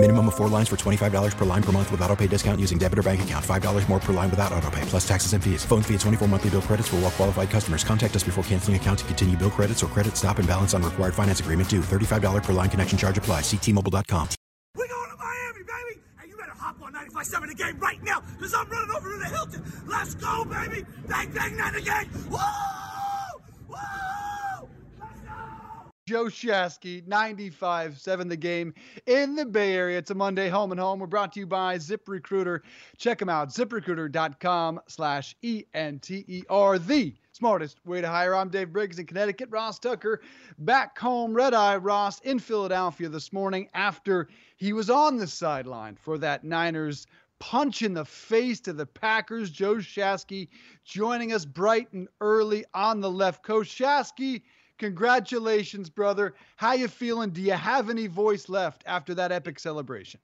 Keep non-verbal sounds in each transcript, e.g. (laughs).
Minimum of four lines for $25 per line per month with auto pay discount using debit or bank account. $5 more per line without auto pay, plus taxes and fees. Phone fee at 24 monthly bill credits for all well qualified customers. Contact us before canceling account to continue bill credits or credit stop and balance on required finance agreement due. $35 per line connection charge apply. Ctmobile.com. We're going to Miami, baby! And you better hop on 95.7 the game right now, because I'm running over to the Hilton. Let's go, baby! Bang, bang, that again! Woo! Woo! Joe Shasky, 95 7 the game in the Bay Area. It's a Monday home and home. We're brought to you by ZipRecruiter. Check them out, ziprecruiter.com slash E-N-T-E-R, the smartest way to hire. I'm Dave Briggs in Connecticut. Ross Tucker back home, Red Eye Ross in Philadelphia this morning after he was on the sideline for that Niners punch in the face to the Packers. Joe Shasky joining us bright and early on the left coast. Shasky, congratulations, brother. How you feeling? Do you have any voice left after that epic celebration?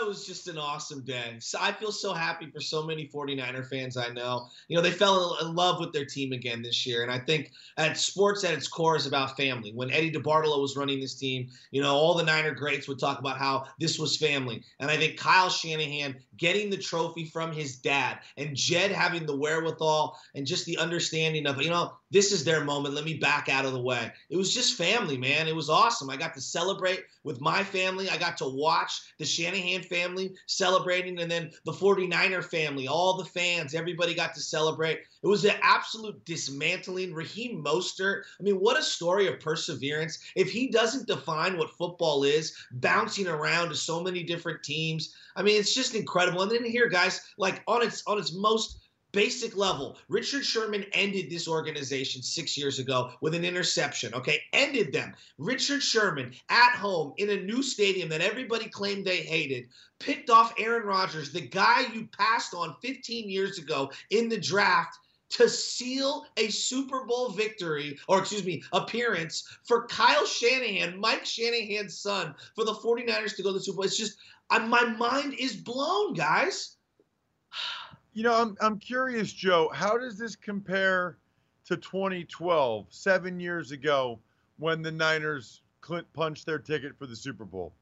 it was just an awesome day. So I feel so happy for so many 49er fans I know. You know, they fell in love with their team again this year. And I think at sports at its core is about family. When Eddie DeBartolo was running this team, you know, all the Niner greats would talk about how this was family. And I think Kyle Shanahan getting the trophy from his dad and Jed having the wherewithal and just the understanding of, you know, this is their moment. Let me back out of the way. It was just family, man. It was awesome. I got to celebrate with my family. I got to watch the Shanahan family celebrating and then the 49er family, all the fans, everybody got to celebrate. It was an absolute dismantling. Raheem Mostert, I mean, what a story of perseverance. If he doesn't define what football is, bouncing around to so many different teams, I mean, it's just incredible. And then here, guys, like on its on its most basic level, Richard Sherman ended this organization six years ago with an interception. Okay, ended them. Richard Sherman at home in a new stadium that everybody claimed they hated, picked off Aaron Rodgers, the guy you passed on 15 years ago in the draft to seal a Super Bowl victory, or excuse me, appearance for Kyle Shanahan, Mike Shanahan's son, for the 49ers to go to the Super Bowl. It's just, I, my mind is blown, guys. You know, I'm I'm curious, Joe. How does this compare to 2012, seven years ago, when the Niners Clint punched their ticket for the Super Bowl?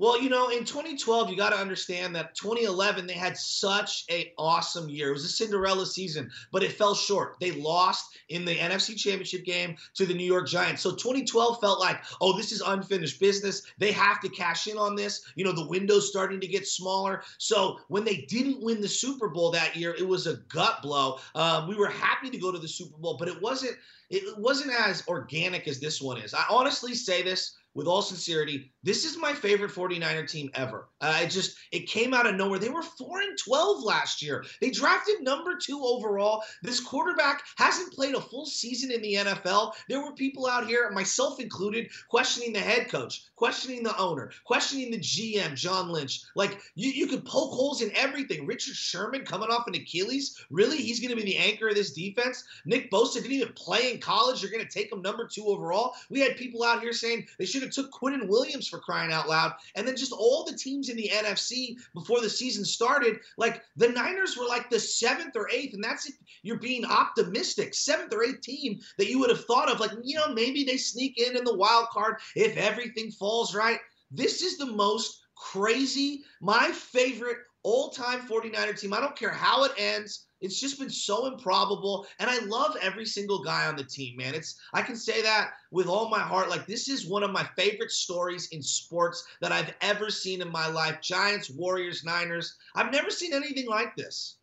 Well, you know, in 2012, you got to understand that 2011 they had such a awesome year. It was a Cinderella season, but it fell short. They lost in the NFC Championship game to the New York Giants. So 2012 felt like, oh, this is unfinished business. They have to cash in on this. You know, the window's starting to get smaller. So when they didn't win the Super Bowl that year, it was a gut blow. Um, we were happy to go to the Super Bowl, but it wasn't. It wasn't as organic as this one is. I honestly say this with all sincerity, this is my favorite 49er team ever. Uh, it just it came out of nowhere. They were 4 and 12 last year. They drafted number 2 overall. This quarterback hasn't played a full season in the NFL. There were people out here, myself included, questioning the head coach, questioning the owner, questioning the GM, John Lynch. Like you, you could poke holes in everything. Richard Sherman coming off an Achilles. Really? He's going to be the anchor of this defense? Nick Bosa didn't even play in college. You're going to take him number 2 overall? We had people out here saying they should have took Quinnen Williams for crying out loud. And then just all the teams in the NFC before the season started, like the Niners were like the seventh or eighth, and that's you're being optimistic. Seventh or eighth team that you would have thought of, like, you know, maybe they sneak in in the wild card if everything falls right. This is the most crazy, my favorite all time 49er team. I don't care how it ends. It's just been so improbable. And I love every single guy on the team, man. It's I can say that with all my heart. Like this is one of my favorite stories in sports that I've ever seen in my life. Giants, Warriors, Niners. I've never seen anything like this.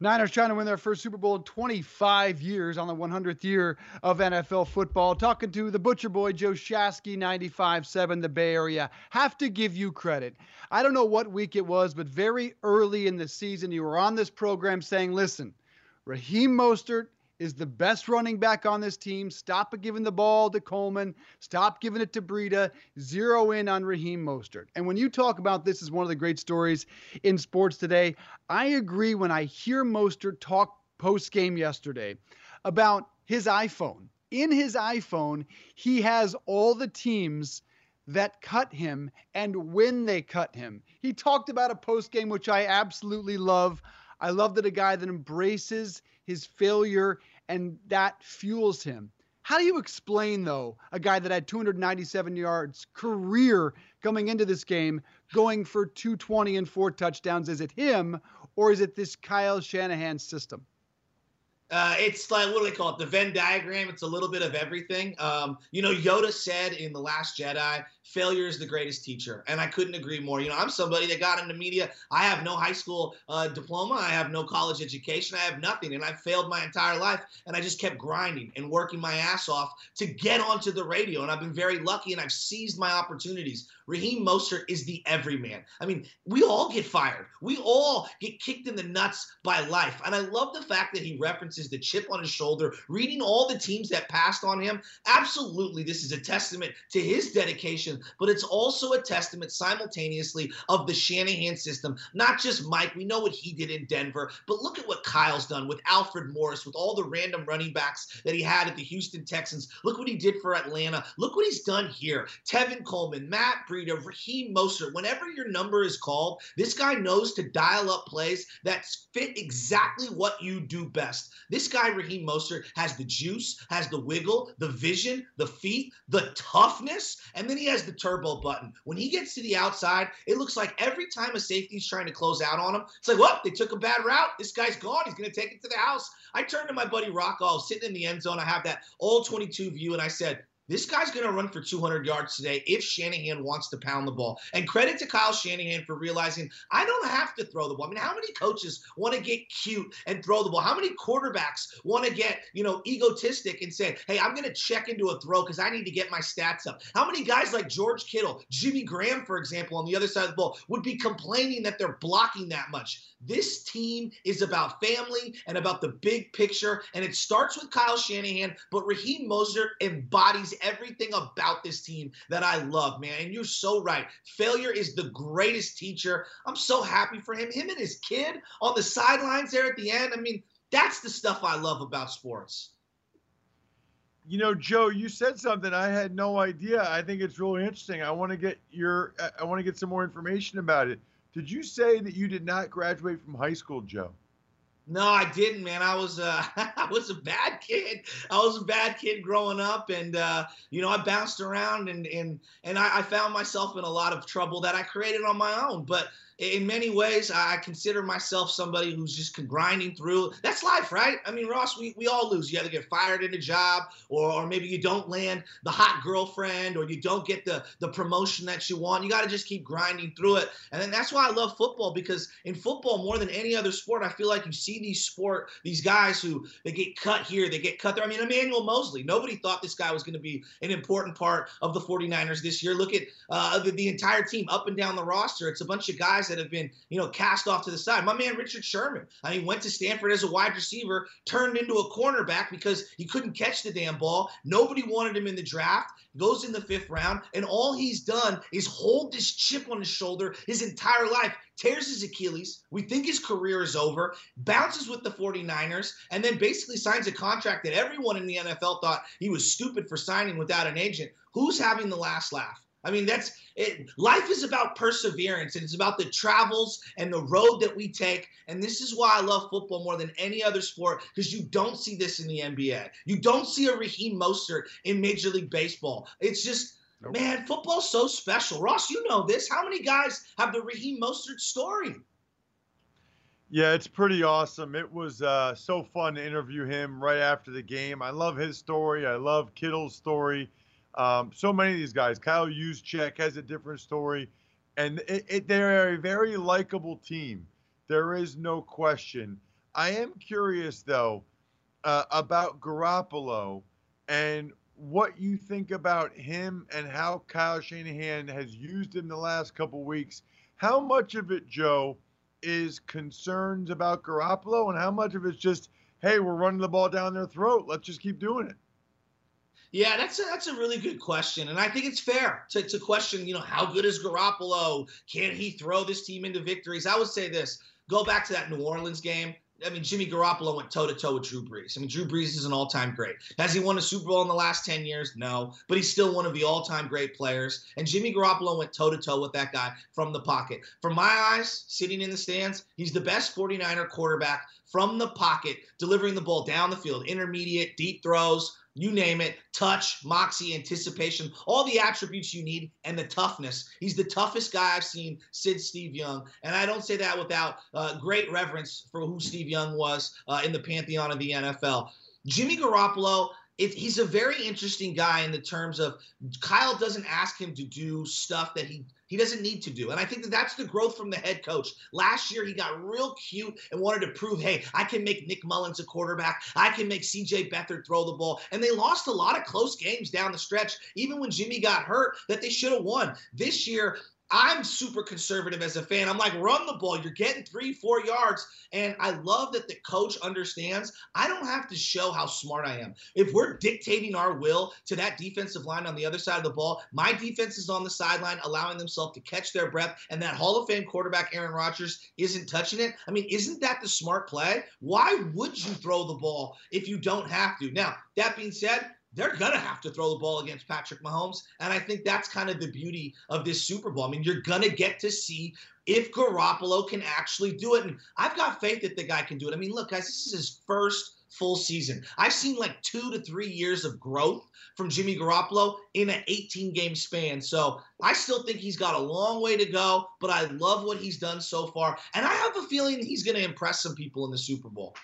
Niners trying to win their first Super Bowl in 25 years on the 100th year of NFL football. Talking to the Butcher Boy, Joe Shasky, 95.7, the Bay Area. Have to give you credit. I don't know what week it was, but very early in the season, you were on this program saying, listen, Raheem Mostert is the best running back on this team. Stop giving the ball to Coleman. Stop giving it to Breida. Zero in on Raheem Mostert. And when you talk about this as one of the great stories in sports today, I agree when I hear Mostert talk post game yesterday about his iPhone. In his iPhone, he has all the teams that cut him and when they cut him. He talked about a post game, which I absolutely love. I love that a guy that embraces his failure and that fuels him. How do you explain, though, a guy that had 297 yards career coming into this game, going for 220 and four touchdowns? Is it him or is it this Kyle Shanahan system? Uh, it's like what do they call it? The Venn diagram. It's a little bit of everything. Um, you know, Yoda said in the Last Jedi, "Failure is the greatest teacher," and I couldn't agree more. You know, I'm somebody that got into media. I have no high school uh, diploma. I have no college education. I have nothing, and I failed my entire life. And I just kept grinding and working my ass off to get onto the radio. And I've been very lucky, and I've seized my opportunities. Raheem Mostert is the everyman. I mean, we all get fired. We all get kicked in the nuts by life. And I love the fact that he references the chip on his shoulder, reading all the teams that passed on him. Absolutely, this is a testament to his dedication, but it's also a testament simultaneously of the Shanahan system. Not just Mike, we know what he did in Denver, but look at what Kyle's done with Alfred Morris, with all the random running backs that he had at the Houston Texans. Look what he did for Atlanta. Look what he's done here. Tevin Coleman, Matt Breida, Raheem Mostert. Whenever your number is called, this guy knows to dial up plays that fit exactly what you do best. This guy, Raheem Mostert, has the juice, has the wiggle, the vision, the feet, the toughness, and then he has the turbo button. When he gets to the outside, it looks like every time a safety's trying to close out on him, it's like, well, they took a bad route. This guy's gone. He's going to take it to the house. I turned to my buddy Rocco, sitting in the end zone. I have that all 22 view, and I said, this guy's going to run for 200 yards today if Shanahan wants to pound the ball. And credit to Kyle Shanahan for realizing I don't have to throw the ball. I mean, how many coaches want to get cute and throw the ball? How many quarterbacks want to get, you know, egotistic and say, hey, I'm going to check into a throw because I need to get my stats up? How many guys like George Kittle, Jimmy Graham, for example, on the other side of the ball would be complaining that they're blocking that much? This team is about family and about the big picture, and it starts with Kyle Shanahan, but Raheem Mostert embodies everything about this team that I love, man. And you're so right. Failure is the greatest teacher. I'm so happy for him. Him and his kid on the sidelines there at the end. I mean, that's the stuff I love about sports. You know, Joe, you said something I had no idea. I think it's really interesting. I want to get your I want to get some more information about it. Did you say that you did not graduate from high school, Joe? No, I didn't, man. I was uh, (laughs) I was a bad kid. I was a bad kid growing up, and uh, you know I bounced around and and and I, I, found myself in a lot of trouble that I created on my own. But in many ways, I consider myself somebody who's just grinding through. That's life, right? I mean, Ross, we, we all lose. You either get fired in a job, or, or maybe you don't land the hot girlfriend, or you don't get the, the promotion that you want. You got to just keep grinding through it. And then that's why I love football because in football, more than any other sport, I feel like you see these sport these guys who they get cut here, they get cut there. I mean, Emmanuel Moseley, Nobody thought this guy was going to be an important part of the 49ers this year. Look at uh, the, the entire team up and down the roster. It's a bunch of guys guys that have been, you know, cast off to the side. My man Richard Sherman, uh, I mean, went to Stanford as a wide receiver, turned into a cornerback because he couldn't catch the damn ball. Nobody wanted him in the draft. Goes in the fifth round, and all he's done is hold this chip on his shoulder his entire life. Tears his Achilles. We think his career is over. Bounces with the 49ers, and then basically signs a contract that everyone in the NFL thought he was stupid for signing without an agent. Who's having the last laugh? I mean, that's it. Life is about perseverance and it's about the travels and the road that we take. And this is why I love football more than any other sport because you don't see this in the NBA. You don't see a Raheem Mostert in Major League Baseball. It's just, nope. man, football's so special. Ross, you know this. How many guys have the Raheem Mostert story? Yeah, it's pretty awesome. It was uh, so fun to interview him right after the game. I love his story. I love Kittle's story. Um, so many of these guys. Kyle Juszczyk has a different story, and it, it, they're a very likable team. There is no question. I am curious though uh, about Garoppolo and what you think about him and how Kyle Shanahan has used him the last couple weeks. How much of it, Joe, is concerns about Garoppolo, and how much of it's just, hey, we're running the ball down their throat. Let's just keep doing it. Yeah, that's a, that's a really good question, and I think it's fair to, to question. You know, how good is Garoppolo? Can he throw this team into victories? I would say this: go back to that New Orleans game. I mean, Jimmy Garoppolo went toe to toe with Drew Brees. I mean, Drew Brees is an all time great. Has he won a Super Bowl in the last 10 years? No, but he's still one of the all time great players. And Jimmy Garoppolo went toe to toe with that guy from the pocket. From my eyes, sitting in the stands, he's the best 49er quarterback from the pocket, delivering the ball down the field, intermediate, deep throws, you name it, touch, moxie, anticipation, all the attributes you need, and the toughness. He's the toughest guy I've seen since Steve Young. And I don't say that without uh, great reverence for who Steve Young was uh, in the pantheon of the NFL. Jimmy Garoppolo, it, he's a very interesting guy in the terms of Kyle doesn't ask him to do stuff that he he doesn't need to do. And I think that that's the growth from the head coach. Last year, he got real cute and wanted to prove, hey, I can make Nick Mullens a quarterback. I can make CJ Beathard throw the ball. And they lost a lot of close games down the stretch, even when Jimmy got hurt, that they should have won. This year, I'm super conservative as a fan. I'm like, run the ball. You're getting three, four yards. And I love that the coach understands I don't have to show how smart I am. If we're dictating our will to that defensive line on the other side of the ball, my defense is on the sideline, allowing themselves to catch their breath. And that Hall of Fame quarterback, Aaron Rodgers, isn't touching it. I mean, isn't that the smart play? Why would you throw the ball if you don't have to? Now, that being said, they're going to have to throw the ball against Patrick Mahomes. And I think that's kind of the beauty of this Super Bowl. I mean, you're going to get to see if Garoppolo can actually do it. And I've got faith that the guy can do it. I mean, look, guys, this is his first full season. I've seen like two to three years of growth from Jimmy Garoppolo in an 18 game span. So I still think he's got a long way to go, but I love what he's done so far. And I have a feeling he's going to impress some people in the Super Bowl.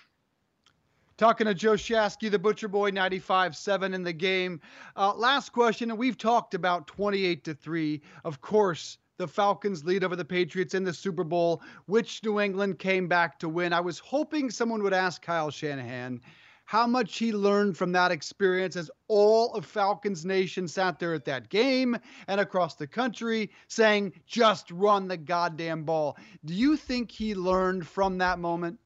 Talking to Joe Shasky, the Butcher Boy, 95-7 in the game. Uh, last question, and we've talked about 28 to three. Of course, the Falcons lead over the Patriots in the Super Bowl, which New England came back to win. I was hoping someone would ask Kyle Shanahan how much he learned from that experience as all of Falcons Nation sat there at that game and across the country saying, just run the goddamn ball. Do you think he learned from that moment?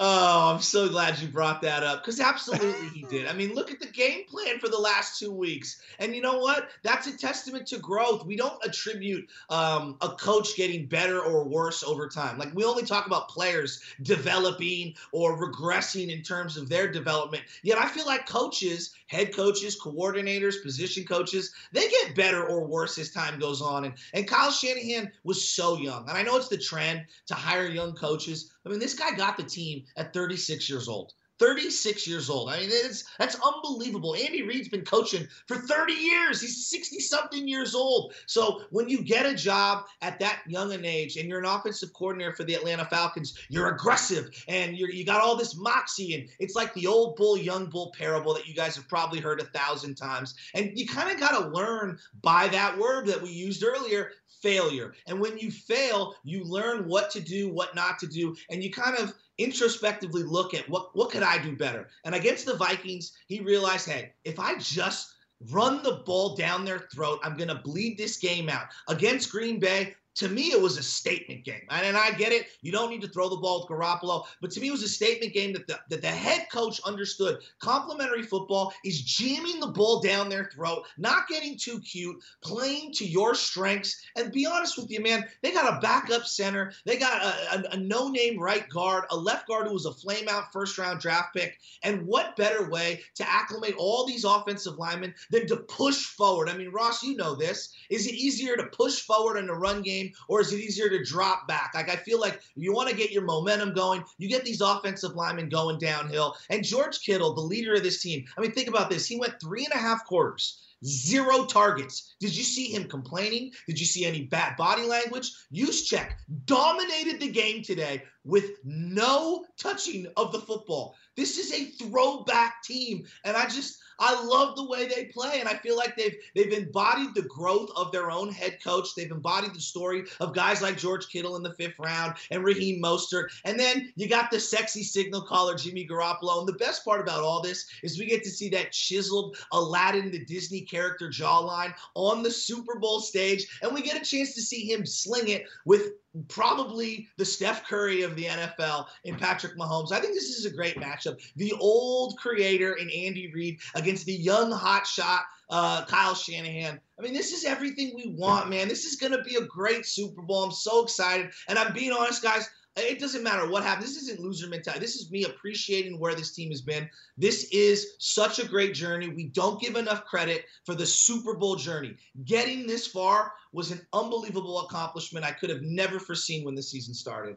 Oh, I'm so glad you brought that up because absolutely he did. I mean, look at the game plan for the last two weeks. And you know what? That's a testament to growth. We don't attribute um, a coach getting better or worse over time. Like, we only talk about players developing or regressing in terms of their development. Yet I feel like coaches, head coaches, coordinators, position coaches, they get better or worse as time goes on. And, and Kyle Shanahan was so young. And I know it's the trend to hire young coaches I mean, this guy got the team at 36 years old. 36 years old. I mean, it's that's unbelievable. Andy Reid's been coaching for 30 years. He's 60 something years old. So when you get a job at that young an age and you're an offensive coordinator for the Atlanta Falcons, you're aggressive and you're you got all this moxie and it's like the old bull young bull parable that you guys have probably heard a thousand times. And you kind of got to learn by that word that we used earlier, failure. And when you fail, you learn what to do, what not to do, and you kind of introspectively look at what what could I do better. And against the Vikings, he realized, hey, if I just run the ball down their throat, I'm going to bleed this game out. Against Green Bay, to me, it was a statement game. And, and, I get it. You don't need to throw the ball with Garoppolo. But to me, it was a statement game that the, that the head coach understood. Complementary football is jamming the ball down their throat, not getting too cute, playing to your strengths. And be honest with you, man, they got a backup center. They got a, a, a no name right guard, a left guard who was a flame out first round draft pick. And what better way to acclimate all these offensive linemen than to push forward? I mean, Ross, you know this. Is it easier to push forward in the run game? Or is it easier to drop back? Like I feel like you want to get your momentum going. You get these offensive linemen going downhill. And George Kittle, the leader of this team, I mean, think about this. He went three and a half quarters Zero targets. Did you see him complaining? Did you see any bad body language? Juszczyk dominated the game today with no touching of the football. This is a throwback team, and I just I love the way they play, and I feel like they've they've embodied the growth of their own head coach. They've embodied the story of guys like George Kittle in the fifth round and Raheem Mostert, and then you got the sexy signal caller Jimmy Garoppolo. And the best part about all this is we get to see that chiseled Aladdin the Disney character jawline on the Super Bowl stage, and we get a chance to see him sling it with probably the Steph Curry of the NFL in Patrick Mahomes. I think this is a great matchup. The old creator in Andy Reid against the young hotshot uh, Kyle Shanahan. I mean, this is everything we want, man. This is going to be a great Super Bowl. I'm so excited. And I'm being honest, guys, It doesn't matter what happens. This isn't loser mentality. This is me appreciating where this team has been. This is such a great journey. We don't give enough credit for the Super Bowl journey. Getting this far was an unbelievable accomplishment I could have never foreseen when the season started.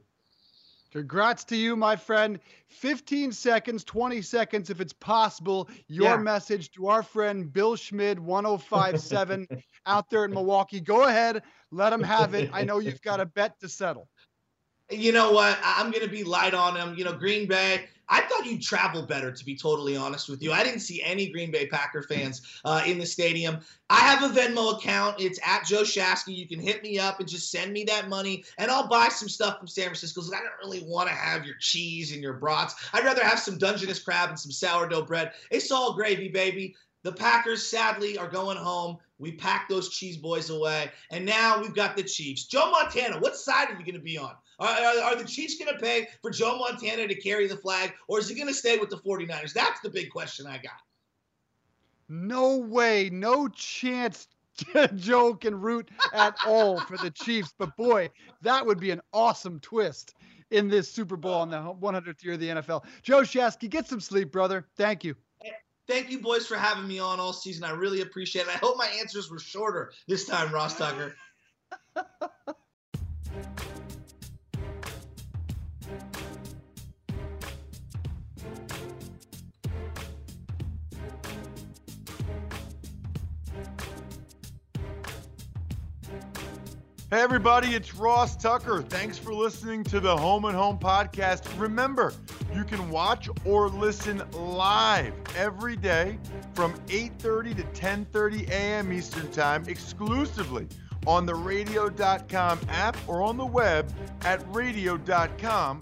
Congrats to you, my friend. 15 seconds, 20 seconds, if it's possible. Your yeah. message to our friend Bill Schmid, 1057, (laughs) out there in Milwaukee. Go ahead, let him have it. I know you've got a bet to settle. You know what? I'm going to be light on him. You know, Green Bay, I thought you'd travel better, to be totally honest with you. I didn't see any Green Bay Packer fans uh, in the stadium. I have a Venmo account. It's at Joe Shasky. You can hit me up and just send me that money, and I'll buy some stuff from San Francisco. I don't really want to have your cheese and your brats. I'd rather have some Dungeness crab and some sourdough bread. It's all gravy, baby. The Packers, sadly, are going home. We packed those cheese boys away, and now we've got the Chiefs. Joe Montana, what side are you going to be on? Are, are, are the Chiefs going to pay for Joe Montana to carry the flag, or is he going to stay with the 49ers? That's the big question I got. No way, no chance (laughs) Joe can root at all for the Chiefs. But boy, that would be an awesome twist in this Super Bowl in the 100th year of the NFL. Joe Shasky, get some sleep, brother. Thank you. Thank you, boys, for having me on all season. I really appreciate it. I hope my answers were shorter this time, Ross Tucker. (laughs) Hey, everybody, it's Ross Tucker. Thanks for listening to the Home and Home podcast. Remember, you can watch or listen live every day from 8:30 to 10:30 a.m. Eastern Time exclusively on the radio.com app or on the web at radio.com/home.